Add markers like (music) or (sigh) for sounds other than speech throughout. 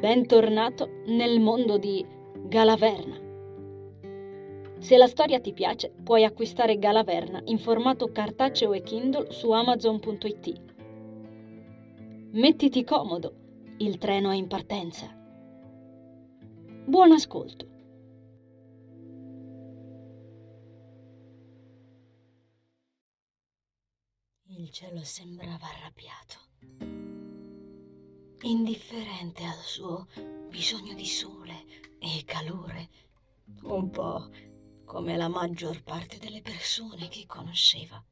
Bentornato nel mondo di Galaverna. Se la storia ti piace, puoi acquistare Galaverna in formato cartaceo e Kindle su amazon.it. Mettiti comodo, il treno è in partenza. Buon ascolto. Il cielo sembrava arrabbiato indifferente al suo bisogno di sole e calore, un po' come la maggior parte delle persone che conosceva.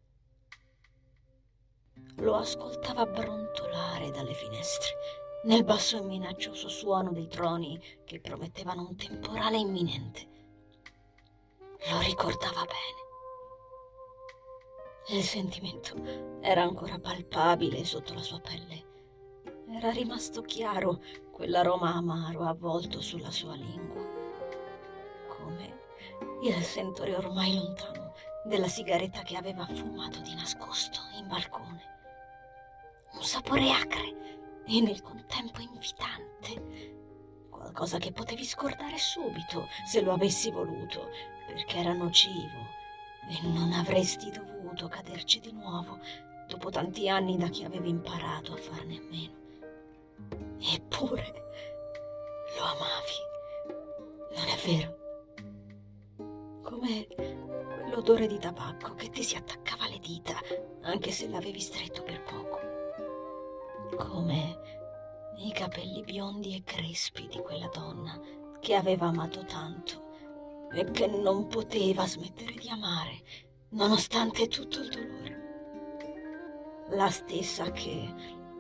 Lo ascoltava brontolare dalle finestre, nel basso e minaccioso suono dei troni che promettevano un temporale imminente. Lo ricordava bene. Il sentimento era ancora palpabile sotto la sua pelle era rimasto chiaro quell'aroma amaro avvolto sulla sua lingua, come il sentore ormai lontano della sigaretta che aveva fumato di nascosto in balcone. Un sapore acre e nel contempo invitante, qualcosa che potevi scordare subito se lo avessi voluto, perché era nocivo e non avresti dovuto caderci di nuovo dopo tanti anni da che avevi imparato a farne a meno. Eppure lo amavi, non è vero? Come quell'odore di tabacco che ti si attaccava alle dita anche se l'avevi stretto per poco. Come i capelli biondi e crespi di quella donna che aveva amato tanto e che non poteva smettere di amare nonostante tutto il dolore. La stessa che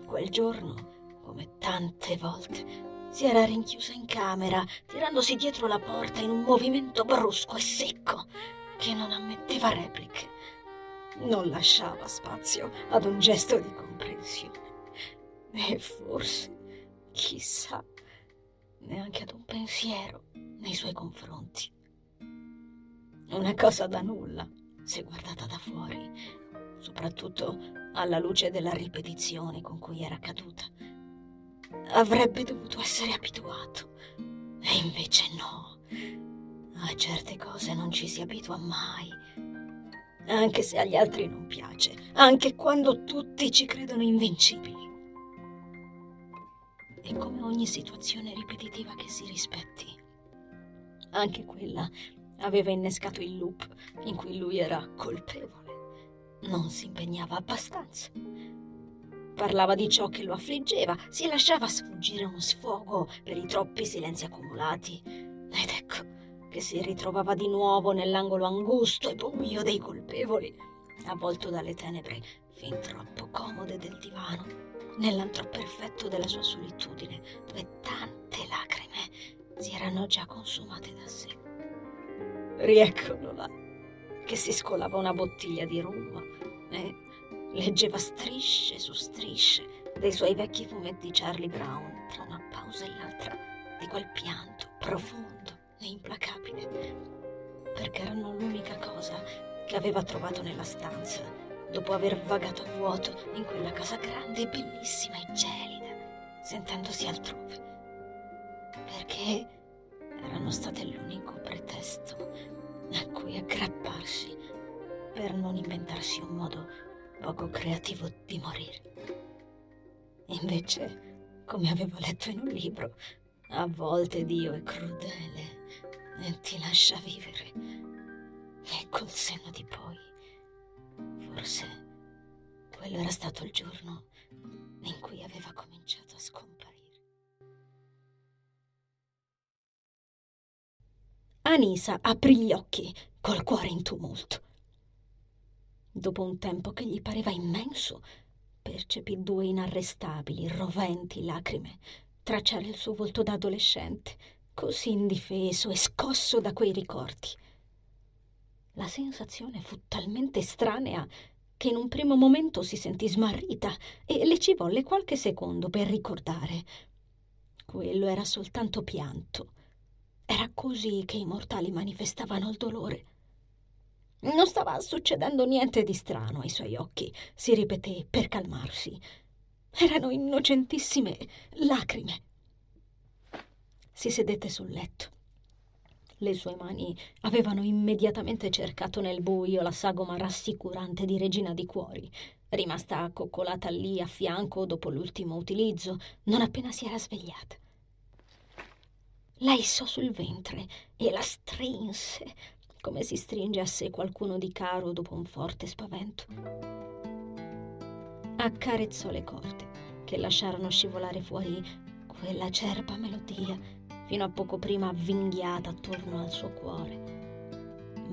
quel giorno come tante volte, si era rinchiusa in camera, tirandosi dietro la porta in un movimento brusco e secco che non ammetteva repliche. Non lasciava spazio ad un gesto di comprensione. E forse, chissà, neanche ad un pensiero nei suoi confronti. Una cosa da nulla, se guardata da fuori, soprattutto alla luce della ripetizione con cui era caduta avrebbe dovuto essere abituato. E invece no. A certe cose non ci si abitua mai. Anche se agli altri non piace, anche quando tutti ci credono invincibili. E come ogni situazione ripetitiva che si rispetti, anche quella aveva innescato il loop in cui lui era colpevole. Non si impegnava abbastanza parlava di ciò che lo affliggeva, si lasciava sfuggire uno sfogo per i troppi silenzi accumulati. Ed ecco che si ritrovava di nuovo nell'angolo angusto e buio dei colpevoli, avvolto dalle tenebre fin troppo comode del divano, nell'antro perfetto della sua solitudine, dove tante lacrime si erano già consumate da sé. Rieccolo là, che si scolava una bottiglia di rum e Leggeva strisce su strisce dei suoi vecchi fumetti Charlie Brown tra una pausa e l'altra di quel pianto profondo e implacabile, perché erano l'unica cosa che aveva trovato nella stanza dopo aver vagato a vuoto in quella casa grande, bellissima e gelida, sentendosi altrove, perché erano state l'unico pretesto a cui aggrapparsi per non inventarsi un modo poco creativo di morire. Invece, come avevo letto in un libro, a volte Dio è crudele e ti lascia vivere. E col senno di poi, forse quello era stato il giorno in cui aveva cominciato a scomparire. Anisa aprì gli occhi col cuore in tumulto. Dopo un tempo che gli pareva immenso, percepì due inarrestabili, roventi lacrime tracciare il suo volto da adolescente, così indifeso e scosso da quei ricordi. La sensazione fu talmente estranea che in un primo momento si sentì smarrita e le ci volle qualche secondo per ricordare. Quello era soltanto pianto. Era così che i mortali manifestavano il dolore. Non stava succedendo niente di strano ai suoi occhi, si ripeté per calmarsi. Erano innocentissime lacrime. si sedette sul letto. Le sue mani avevano immediatamente cercato nel buio la sagoma rassicurante di Regina di Cuori, rimasta accoccolata lì a fianco dopo l'ultimo utilizzo, non appena si era svegliata. La issò sul ventre e la strinse, come si stringe a sé qualcuno di caro dopo un forte spavento. Accarezzò le corde, che lasciarono scivolare fuori quella cerba melodia, fino a poco prima avvinghiata attorno al suo cuore.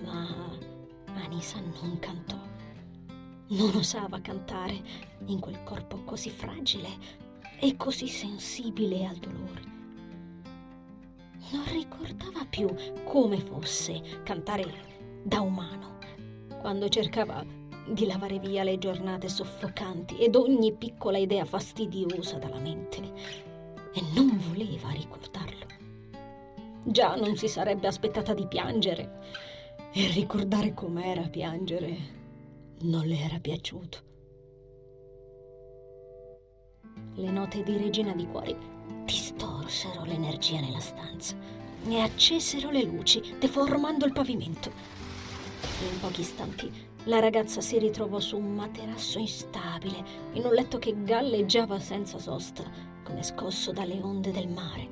Ma Anisa non cantò non osava cantare in quel corpo così fragile e così sensibile al dolore. Non ricordava più come fosse cantare da umano, quando cercava di lavare via le giornate soffocanti ed ogni piccola idea fastidiosa dalla mente, e non voleva ricordarlo. Già non si sarebbe aspettata di piangere, e ricordare com'era piangere non le era piaciuto. Le note di Regina di Cuori distorsero l'energia nella stanza e accesero le luci, deformando il pavimento. In pochi istanti la ragazza si ritrovò su un materasso instabile, in un letto che galleggiava senza sosta, come scosso dalle onde del mare.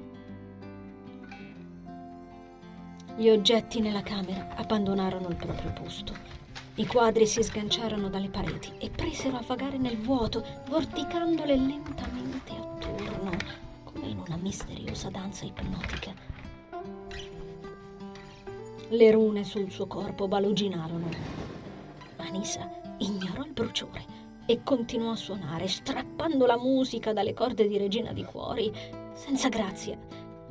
Gli oggetti nella camera abbandonarono il proprio posto i quadri si sganciarono dalle pareti e presero a vagare nel vuoto, vorticandole lentamente attorno, in una misteriosa danza ipnotica. Le rune sul suo corpo baluginarono. Anisa ignorò il bruciore e continuò a suonare, strappando la musica dalle corde di Regina di Cuori, senza grazia,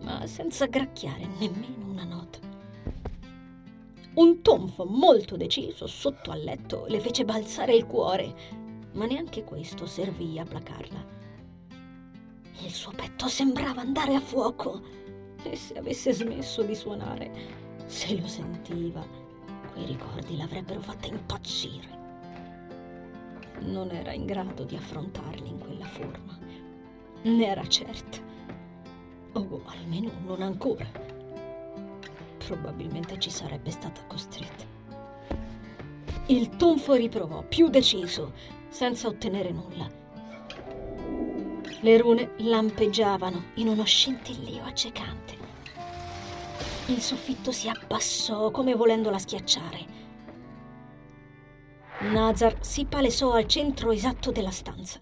ma senza gracchiare nemmeno una nota. Un tonfo molto deciso sotto al letto le fece balzare il cuore, ma neanche questo servì a placarla. Il suo petto sembrava andare a fuoco e se avesse smesso di suonare, se lo sentiva, quei ricordi l'avrebbero fatta impazzire. Non era in grado di affrontarli in quella forma, ne era certa, o almeno non ancora probabilmente ci sarebbe stata costretta. Il tonfo riprovò, più deciso, senza ottenere nulla. Le rune lampeggiavano in uno scintillio accecante. Il soffitto si abbassò come volendola schiacciare. Nazar si palesò al centro esatto della stanza.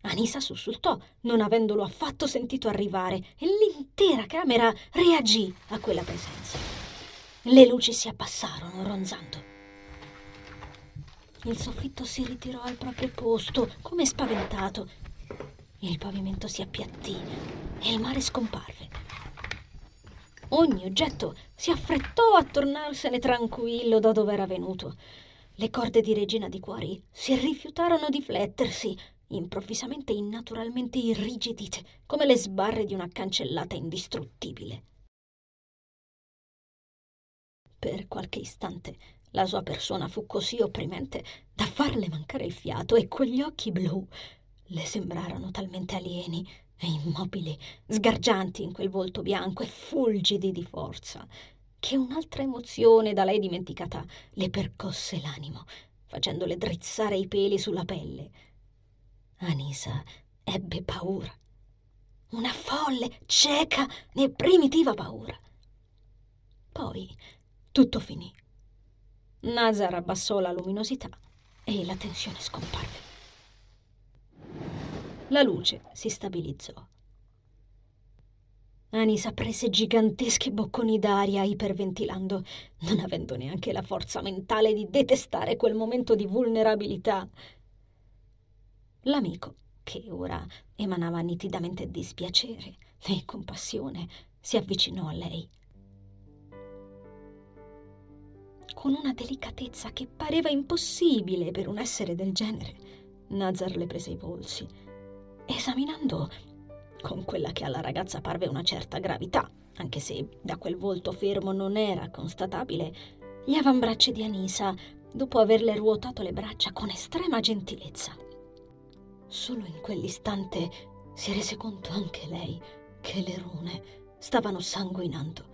Anisa sussultò, non avendolo affatto sentito arrivare, e l'intera camera reagì a quella presenza. Le luci si abbassarono, ronzando. Il soffitto si ritirò al proprio posto, come spaventato. Il pavimento si appiattì e il mare scomparve. Ogni oggetto si affrettò a tornarsene tranquillo da dove era venuto. Le corde di Regina di Cuori si rifiutarono di flettersi, improvvisamente innaturalmente irrigidite, come le sbarre di una cancellata indistruttibile. Per qualche istante la sua persona fu così opprimente da farle mancare il fiato e quegli occhi blu le sembrarono talmente alieni e immobili, sgargianti in quel volto bianco e fulgidi di forza, che un'altra emozione da lei dimenticata le percosse l'animo, facendole drizzare i peli sulla pelle Anisa ebbe paura. Una folle, cieca e primitiva paura. Poi tutto finì. Nazar abbassò la luminosità e la tensione scomparve. La luce si stabilizzò. Anisa prese giganteschi bocconi d'aria iperventilando, non avendo neanche la forza mentale di detestare quel momento di vulnerabilità L'amico, che ora emanava nitidamente dispiacere e compassione, si avvicinò a lei. Con una delicatezza che pareva impossibile per un essere del genere, Nazar le prese i polsi, esaminando con quella che alla ragazza parve una certa gravità, anche se da quel volto fermo non era constatabile, gli avambracci di Anisa, dopo averle ruotato le braccia con estrema gentilezza. Solo in quell'istante si rese conto anche lei che le rune stavano sanguinando.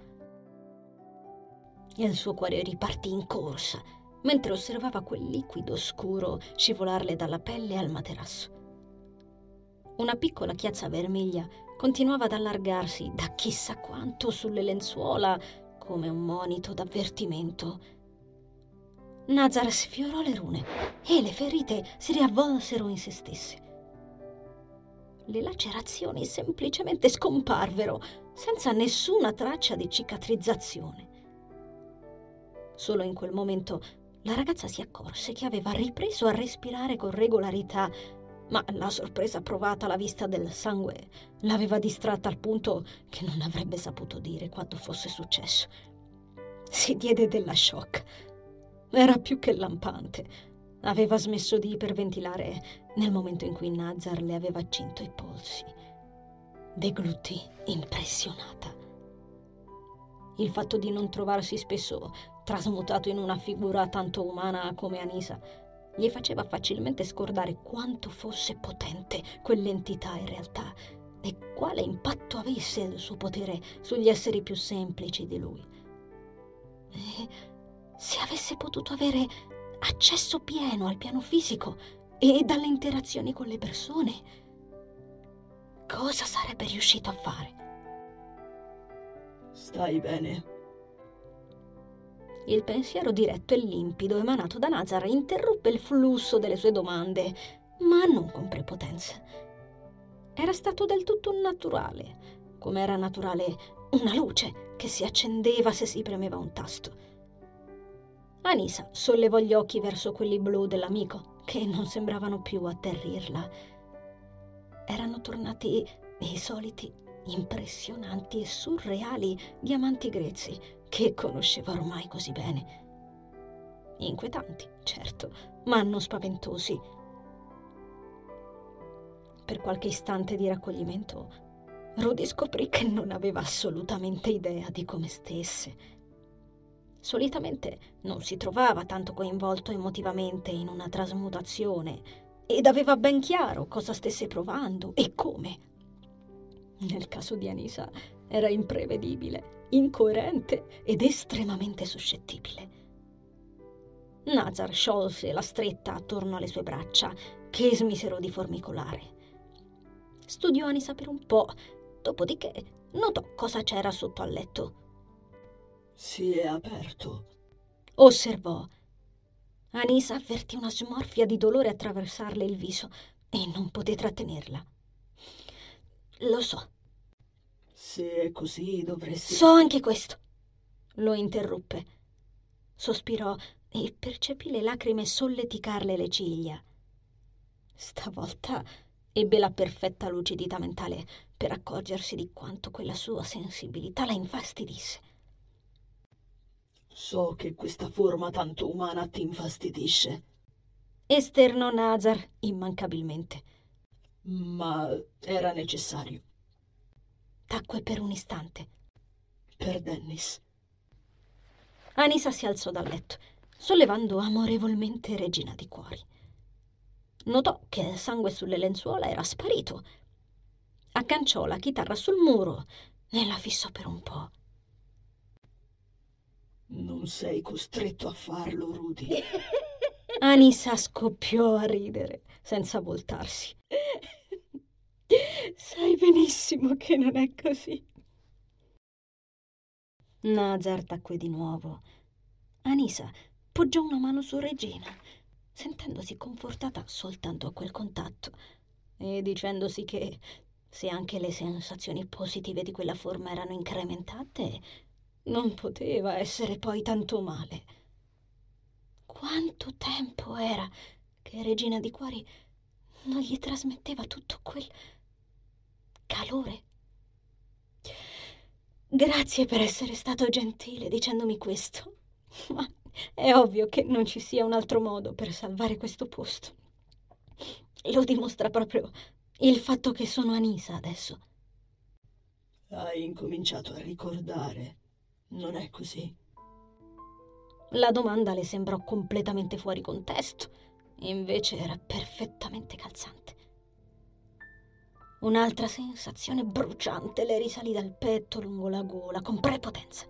Il suo cuore ripartì in corsa mentre osservava quel liquido scuro scivolarle dalla pelle al materasso. Una piccola chiazza vermiglia continuava ad allargarsi da chissà quanto sulle lenzuola come un monito d'avvertimento. Nazar sfiorò le rune e le ferite si riavvolsero in se stesse. Le lacerazioni semplicemente scomparvero senza nessuna traccia di cicatrizzazione. Solo in quel momento la ragazza si accorse che aveva ripreso a respirare con regolarità, ma la sorpresa provata alla vista del sangue l'aveva distratta al punto che non avrebbe saputo dire quanto fosse successo. Si diede della shock. Era più che lampante. Aveva smesso di iperventilare nel momento in cui Nazar le aveva cinto i polsi. Deglutì impressionata. Il fatto di non trovarsi spesso trasmutato in una figura tanto umana come Anisa, gli faceva facilmente scordare quanto fosse potente quell'entità in realtà e quale impatto avesse il suo potere sugli esseri più semplici di lui. E se avesse potuto avere accesso pieno al piano fisico e dalle interazioni con le persone, cosa sarebbe riuscito a fare? Stai bene? Il pensiero diretto e limpido emanato da Nazar interruppe il flusso delle sue domande, ma non con prepotenza. Era stato del tutto naturale, come era naturale una luce che si accendeva se si premeva un tasto. Anisa sollevò gli occhi verso quelli blu dell'amico, che non sembravano più atterrirla. Erano tornati i soliti impressionanti e surreali diamanti grezzi che conosceva ormai così bene. Inquietanti, certo, ma non spaventosi. Per qualche istante di raccoglimento, Rudy scoprì che non aveva assolutamente idea di come stesse. Solitamente non si trovava tanto coinvolto emotivamente in una trasmutazione ed aveva ben chiaro cosa stesse provando e come. Nel caso di Anisa era imprevedibile, incoerente ed estremamente suscettibile. Nazar sciolse la stretta attorno alle sue braccia, che smisero di formicolare. Studiò Anisa per un po', dopodiché notò cosa c'era sotto al letto. Si è aperto. Osservò. Anisa avvertì una smorfia di dolore attraversarle il viso e non poté trattenerla. Lo so. Se è così dovresti... So anche questo. Lo interruppe. Sospirò e percepì le lacrime solleticarle le ciglia. Stavolta ebbe la perfetta lucidità mentale per accorgersi di quanto quella sua sensibilità la infastidisse. So che questa forma tanto umana ti infastidisce. Esternò Nazar immancabilmente. Ma era necessario. Tacque per un istante. Per Dennis. Anisa si alzò dal letto, sollevando amorevolmente Regina di Cuori. Notò che il sangue sulle lenzuola era sparito. Accanciò la chitarra sul muro e la fissò per un po'. Non sei costretto a farlo, Rudy. (laughs) Anisa scoppiò a ridere, senza voltarsi. Sai benissimo che non è così. Nazar tacque di nuovo. Anisa poggiò una mano su Regina, sentendosi confortata soltanto a quel contatto e dicendosi che se anche le sensazioni positive di quella forma erano incrementate, non poteva essere poi tanto male. Quanto tempo era che Regina di Cuori non gli trasmetteva tutto quel calore. Grazie per essere stato gentile dicendomi questo, (laughs) ma è ovvio che non ci sia un altro modo per salvare questo posto. Lo dimostra proprio il fatto che sono Anisa adesso. Hai incominciato a ricordare, non è così? La domanda le sembrò completamente fuori contesto, invece era perfettamente calzante. Un'altra sensazione bruciante le risalì dal petto lungo la gola con prepotenza.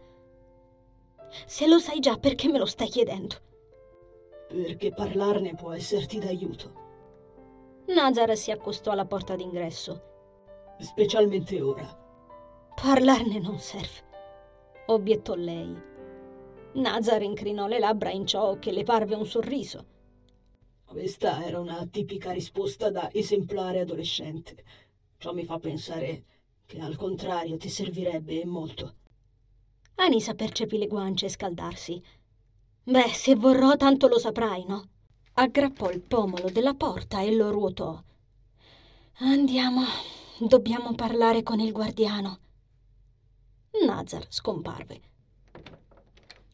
Se lo sai già, perché me lo stai chiedendo? Perché parlarne può esserti d'aiuto. Nazar si accostò alla porta d'ingresso. Specialmente ora. Parlarne non serve, obiettò lei. Nazar incrinò le labbra in ciò che le parve un sorriso. Questa era una tipica risposta da esemplare adolescente. Ciò mi fa pensare che al contrario ti servirebbe molto. Anisa percepì le guance scaldarsi. Beh, se vorrò tanto lo saprai, no? Aggrappò il pomolo della porta e lo ruotò. Andiamo, dobbiamo parlare con il guardiano. Nazar scomparve.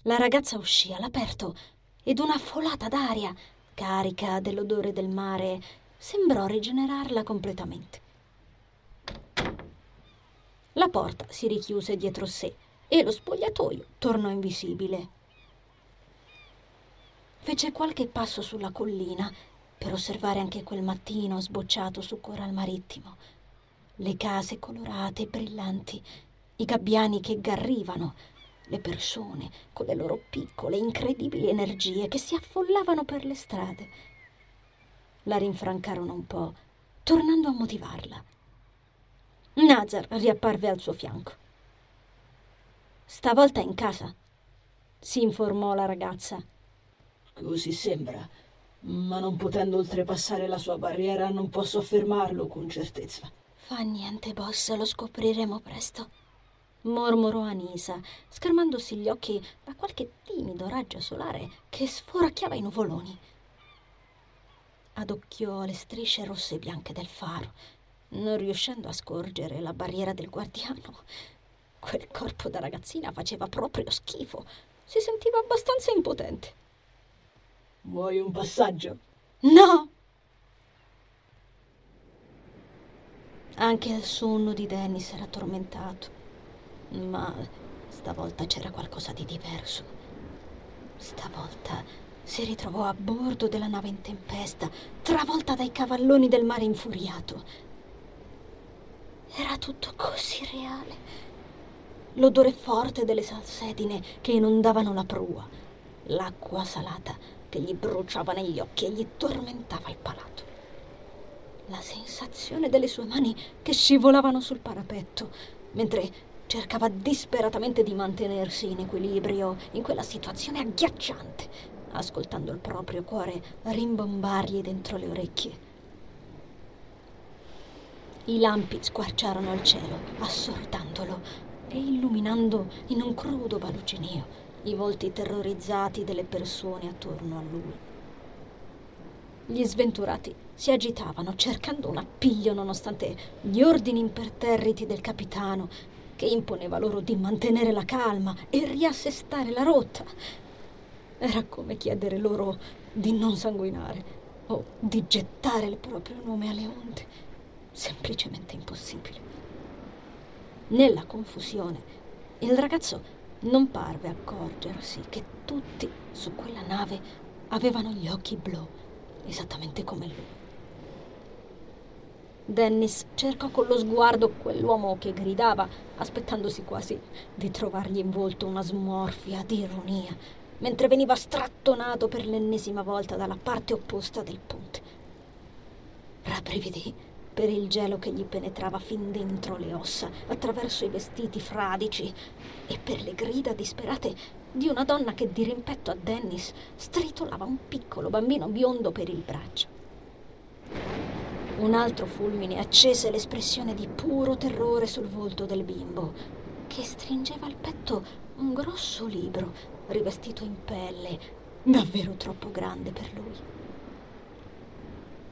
La ragazza uscì all'aperto ed una folata d'aria, carica dell'odore del mare, sembrò rigenerarla completamente. La porta si richiuse dietro sé e lo spogliatoio tornò invisibile. Fece qualche passo sulla collina per osservare anche quel mattino sbocciato su coral marittimo, le case colorate e brillanti, i gabbiani che garrivano, le persone con le loro piccole, incredibili energie che si affollavano per le strade. La rinfrancarono un po', tornando a motivarla. Nazar riapparve al suo fianco. Stavolta in casa, si informò la ragazza. Così sembra, ma non potendo oltrepassare la sua barriera non posso affermarlo con certezza. Fa niente, boss, lo scopriremo presto, mormorò Anisa, schermandosi gli occhi da qualche timido raggio solare che sforacchiava i nuvoloni. Adocchiò le strisce rosse e bianche del faro non riuscendo a scorgere la barriera del guardiano. Quel corpo da ragazzina faceva proprio schifo. Si sentiva abbastanza impotente. Vuoi un passaggio? No! Anche il sonno di Dennis era tormentato, ma stavolta c'era qualcosa di diverso. Stavolta si ritrovò a bordo della nave in tempesta, travolta dai cavalloni del mare infuriato. Era tutto così reale. L'odore forte delle salsedine che inondavano la prua, l'acqua salata che gli bruciava negli occhi e gli tormentava il palato. La sensazione delle sue mani che scivolavano sul parapetto, mentre cercava disperatamente di mantenersi in equilibrio in quella situazione agghiacciante, ascoltando il proprio cuore rimbombargli dentro le orecchie. I lampi squarciarono il cielo, assordandolo e illuminando in un crudo balucinio i volti terrorizzati delle persone attorno a lui. Gli sventurati si agitavano cercando un appiglio nonostante gli ordini imperterriti del capitano che imponeva loro di mantenere la calma e riassestare la rotta. Era come chiedere loro di non sanguinare o di gettare il proprio nome alle onde semplicemente impossibile. Nella confusione, il ragazzo non parve accorgersi che tutti su quella nave avevano gli occhi blu, esattamente come lui. Dennis cercò con lo sguardo quell'uomo che gridava, aspettandosi quasi di trovargli in volto una smorfia di ironia, mentre veniva strattonato per l'ennesima volta dalla parte opposta del ponte. Rabbrividì per il gelo che gli penetrava fin dentro le ossa, attraverso i vestiti fradici, e per le grida disperate di una donna che di rimpetto a Dennis stritolava un piccolo bambino biondo per il braccio. Un altro fulmine accese l'espressione di puro terrore sul volto del bimbo, che stringeva al petto un grosso libro rivestito in pelle, davvero troppo grande per lui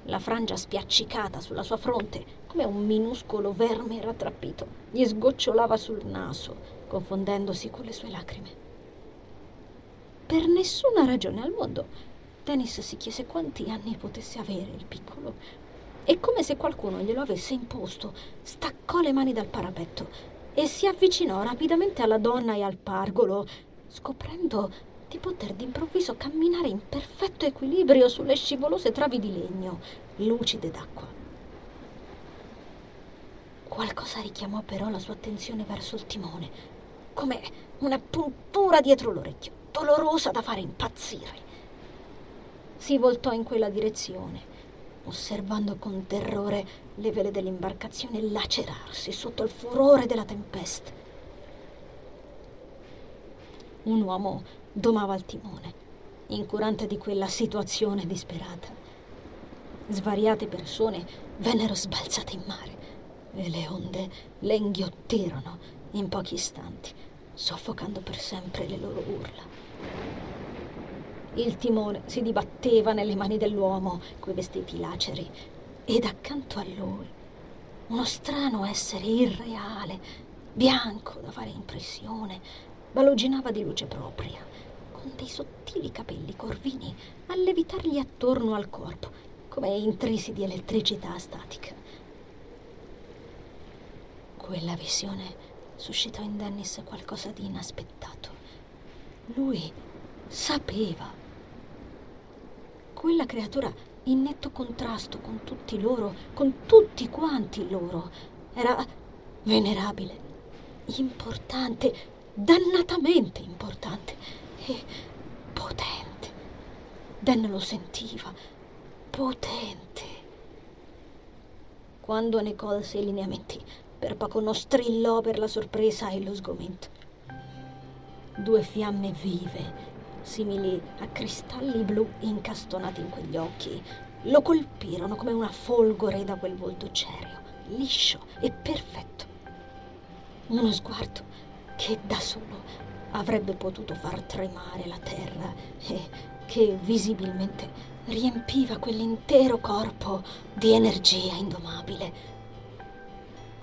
la frangia spiaccicata sulla sua fronte, come un minuscolo verme rattrappito, gli sgocciolava sul naso, confondendosi con le sue lacrime. Per nessuna ragione al mondo, Dennis si chiese quanti anni potesse avere il piccolo e come se qualcuno glielo avesse imposto, staccò le mani dal parapetto e si avvicinò rapidamente alla donna e al pargolo, scoprendo di poter d'improvviso camminare in perfetto equilibrio sulle scivolose travi di legno, lucide d'acqua. Qualcosa richiamò però la sua attenzione verso il timone, come una puntura dietro l'orecchio, dolorosa da fare impazzire. Si voltò in quella direzione, osservando con terrore le vele dell'imbarcazione lacerarsi sotto il furore della tempesta. Un uomo domava il timone, incurante di quella situazione disperata. Svariate persone vennero sbalzate in mare e le onde le inghiottirono in pochi istanti, soffocando per sempre le loro urla. Il timone si dibatteva nelle mani dell'uomo coi vestiti laceri ed accanto a lui uno strano essere irreale, bianco da fare impressione, baluginava di luce propria, con dei sottili capelli corvini a levitargli attorno al corpo, come intrisi di elettricità statica. Quella visione suscitò in Dennis qualcosa di inaspettato. Lui sapeva. Quella creatura in netto contrasto con tutti loro, con tutti quanti loro, era venerabile, importante, dannatamente importante e potente. Dan lo sentiva, potente. Quando ne colse i lineamenti, per poco non strillò per la sorpresa e lo sgomento. Due fiamme vive, simili a cristalli blu incastonati in quegli occhi, lo colpirono come una folgore da quel volto cereo, liscio e perfetto. Uno sguardo che da solo avrebbe potuto far tremare la terra e che visibilmente riempiva quell'intero corpo di energia indomabile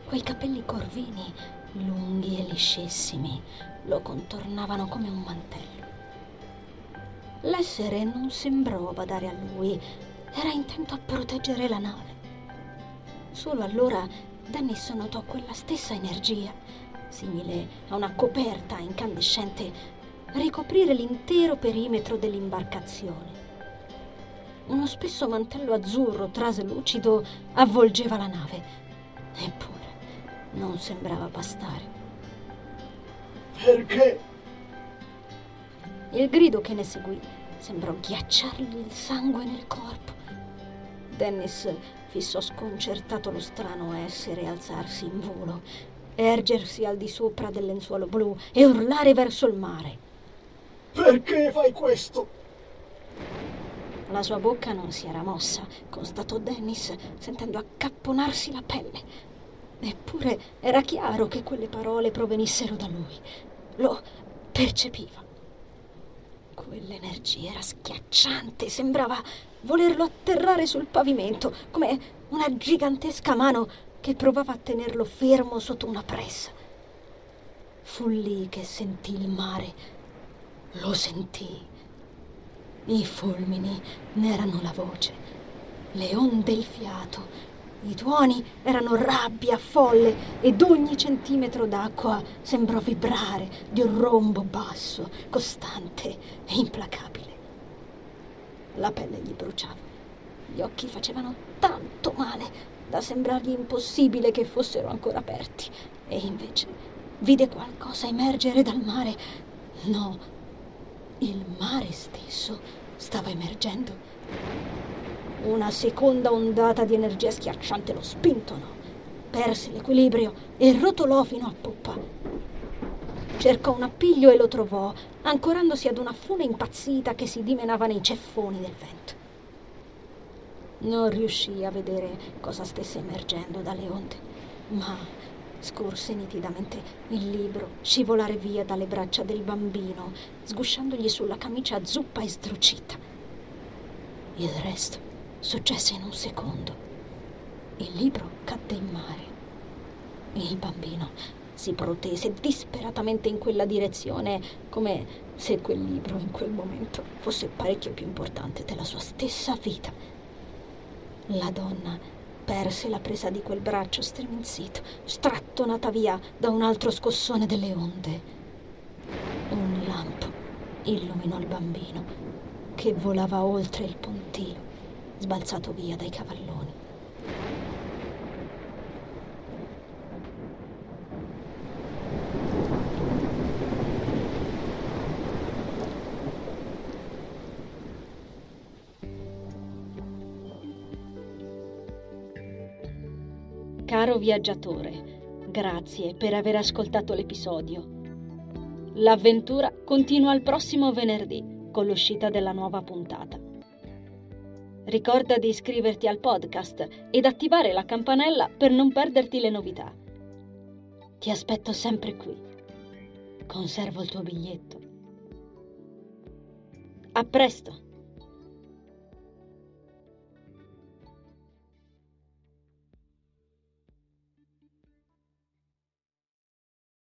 Quei capelli corvini, lunghi e liscissimi, lo contornavano come un mantello. L'essere non sembrò badare a lui, era intento a proteggere la nave. Solo allora Dennis notò quella stessa energia, simile a una coperta incandescente, ricoprire l'intero perimetro dell'imbarcazione. Uno spesso mantello azzurro traslucido avvolgeva la nave. Eppure non sembrava bastare. Perché? Il grido che ne seguì sembrò ghiacciargli il sangue nel corpo. Dennis fissò sconcertato lo strano essere alzarsi in volo, ergersi al di sopra del lenzuolo blu e urlare verso il mare. Perché fai questo? La sua bocca non si era mossa, constatò Dennis, sentendo accapponarsi la pelle. Eppure era chiaro che quelle parole provenissero da lui. Lo percepiva. Quell'energia era schiacciante, sembrava volerlo atterrare sul pavimento, come una gigantesca mano che provava a tenerlo fermo sotto una pressa. Fu lì che sentì il mare. Lo sentì. I fulmini ne erano la voce, le onde il fiato, i tuoni erano rabbia folle ed ogni centimetro d'acqua sembrò vibrare di un rombo basso, costante e implacabile. La pelle gli bruciava, gli occhi facevano tanto male da sembrargli impossibile che fossero ancora aperti e invece vide qualcosa emergere dal mare. No, il mare stesso stava emergendo una seconda ondata di energia schiacciante lo spintono. Perse l'equilibrio e rotolò fino a poppa. Cercò un appiglio e lo trovò, ancorandosi ad una fune impazzita che si dimenava nei ceffoni del vento. Non riuscì a vedere cosa stesse emergendo dalle onde, ma scorse nitidamente il libro scivolare via dalle braccia del bambino, sgusciandogli sulla camicia zuppa e sdrucita. Il resto Successe in un secondo. Il libro cadde in mare. Il bambino si protese disperatamente in quella direzione, come se quel libro in quel momento fosse parecchio più importante della sua stessa vita. La donna perse la presa di quel braccio stremenzito, strattonata via da un altro scossone delle onde. Un lampo illuminò il bambino che volava oltre il pontile sbalzato via dai cavalloni. Caro viaggiatore, grazie per aver ascoltato l'episodio. L'avventura continua il prossimo venerdì con l'uscita della nuova puntata. Ricorda di iscriverti al podcast ed attivare la campanella per non perderti le novità. Ti aspetto sempre qui. Conservo il tuo biglietto. A presto!